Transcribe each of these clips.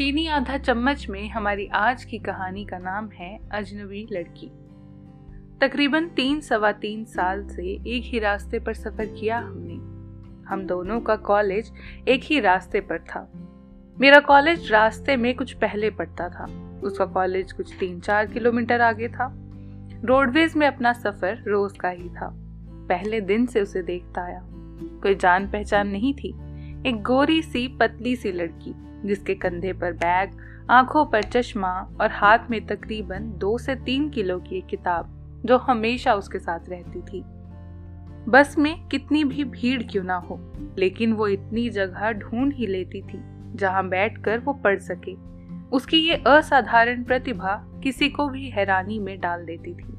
चीनी आधा चम्मच में हमारी आज की कहानी का नाम है अजनबी लड़की। तकरीबन तीन सवा तीन साल से एक ही रास्ते पर सफ़र किया हमने। हम दोनों का कॉलेज एक ही रास्ते पर था। मेरा कॉलेज रास्ते में कुछ पहले पड़ता था। उसका कॉलेज कुछ तीन चार किलोमीटर आगे था। रोडवेज़ में अपना सफ़र रोज का ही था। पहले दिन से उसे देखता आया। कोई जान पहचान नहीं थी। एक गोरी सी पतली सी लड़की, जिसके कंधे पर बैग, आँखों पर चश्मा और हाथ में तकरीबन दो से तीन किलो की एक किताब, जो हमेशा उसके साथ रहती थी। बस में कितनी भी भीड़ क्यों ना हो, लेकिन वो इतनी जगह ढूंढ ही लेती थी, जहाँ बैठकर वो पढ़ सके। उसकी ये असाधारण प्रतिभा किसी को भी हैरानी में डाल देती थी।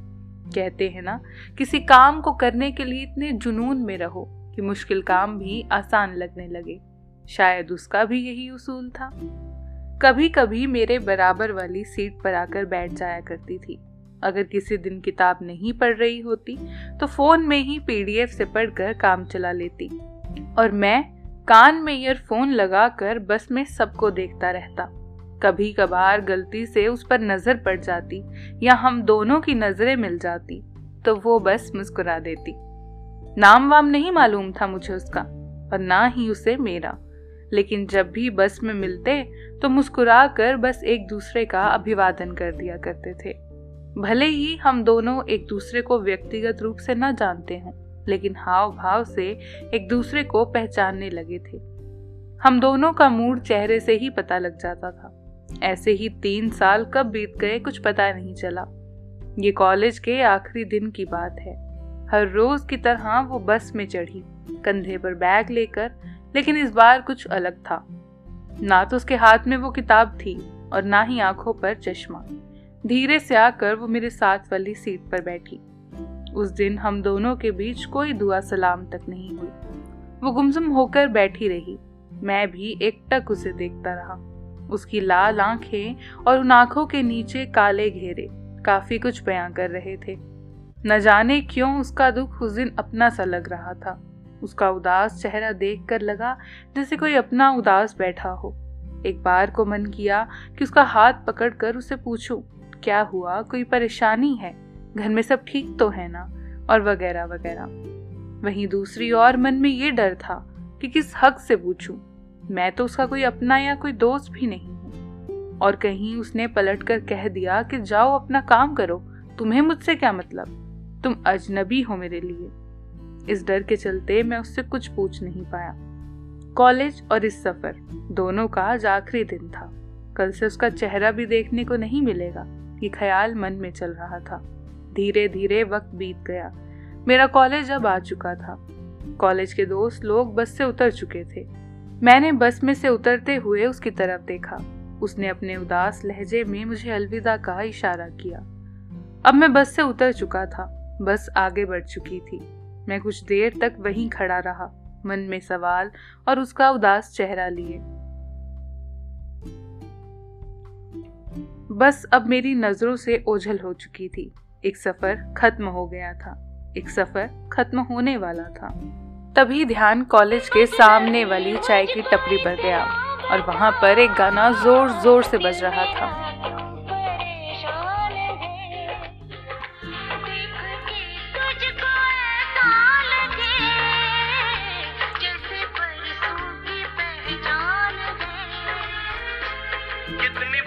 कहते हैं ना, किसी काम को करने के लिए इतने जुनून में रहो। कि मुश्किल काम भी आसान लगने लगे। शायद उसका भी यही उसूल था। कभी कभी मेरे बराबर वाली सीट पर आकर बैठ जाया करती थी। अगर किसी दिन किताब नहीं पढ़ रही होती तो फ़ोन में ही पीडीएफ से पढ़कर काम चला लेती। और मैं कान में ईयरफोन लगाकर बस में सबको देखता रहता। कभी कभार गलती से उस पर नज़र पड़ जाती या हम दोनों की नज़रें मिल जाती तो वो बस मुस्कुरा देती। नाम वाम नहीं मालूम था मुझे उसका और ना ही उसे मेरा। लेकिन जब भी बस में मिलते तो मुस्कुरा कर बस एक दूसरे का अभिवादन कर दिया करते थे। भले ही हम दोनों एक दूसरे को व्यक्तिगत रूप से न जानते हों, लेकिन हाव भाव से एक दूसरे को पहचानने लगे थे। हम दोनों का मूड चेहरे से ही पता लग जाता था। ऐसे ही तीन साल कब बीत गए कुछ पता नहीं चला। ये कॉलेज के आखिरी दिन की बात है। हर रोज की तरह वो बस में चढ़ी, कंधे पर बैग लेकर, लेकिन इस बार कुछ अलग था। ना तो उसके हाथ में वो किताब थी और ना ही आँखों पर चश्मा। धीरे से आकर वो मेरे साथ वाली सीट पर बैठी। उस दिन हम दोनों के बीच कोई दुआ सलाम तक नहीं हुई। वो गुमसुम होकर बैठी रही। मैं भी एक टक उसे देखता रहा। उसकी लाल आँखें और उन आँखों के नीचे काले घेरे काफ़ी कुछ बयां कर रहे थे। न जाने क्यों उसका दुख उस दिन अपना सा लग रहा था। उसका उदास चेहरा देखकर लगा जैसे कोई अपना उदास बैठा हो। एक बार को मन किया कि उसका हाथ पकड़कर उसे पूछूँ, क्या हुआ? कोई परेशानी है? घर में सब ठीक तो है ना? और वगैरह वगैरह। वहीं दूसरी ओर मन में ये डर था कि किस हक से पूछूँ? मैं तो उसका कोई अपना या कोई दोस्त भी नहीं हूँ। और कहीं उसने पलट कर कह दिया कि जाओ अपना काम करो, तुम्हें मुझसे क्या मतलब? तुम अजनबी हो मेरे लिए। इस डर के चलते मैं उससे कुछ पूछ नहीं पाया। कॉलेज और इस सफ़र, दोनों का आज आखिरी दिन था। कल से उसका चेहरा भी देखने को नहीं मिलेगा ये ख्याल मन में चल रहा था। धीरे धीरे वक्त बीत गया। मेरा कॉलेज अब आ चुका था। कॉलेज के दोस्त लोग बस से उतर चुके थे। मैंने बस में से उतरते हुए उसकी तरफ़ देखा। उसने अपने उदास लहजे में मुझे अलविदा का इशारा किया। अब मैं बस से उतर चुका था। बस आगे बढ़ चुकी थी। मैं कुछ देर तक वहीं खड़ा रहा, मन में सवाल और उसका उदास चेहरा लिए। बस अब मेरी नज़रों से ओझल हो चुकी थी। एक सफ़र खत्म हो गया था। एक सफ़र खत्म होने वाला था। तभी ध्यान कॉलेज के सामने वाली चाय की टपरी पर गया और वहाँ पर एक गाना ज़ोर ज़ोर से बज रहा था। कितनी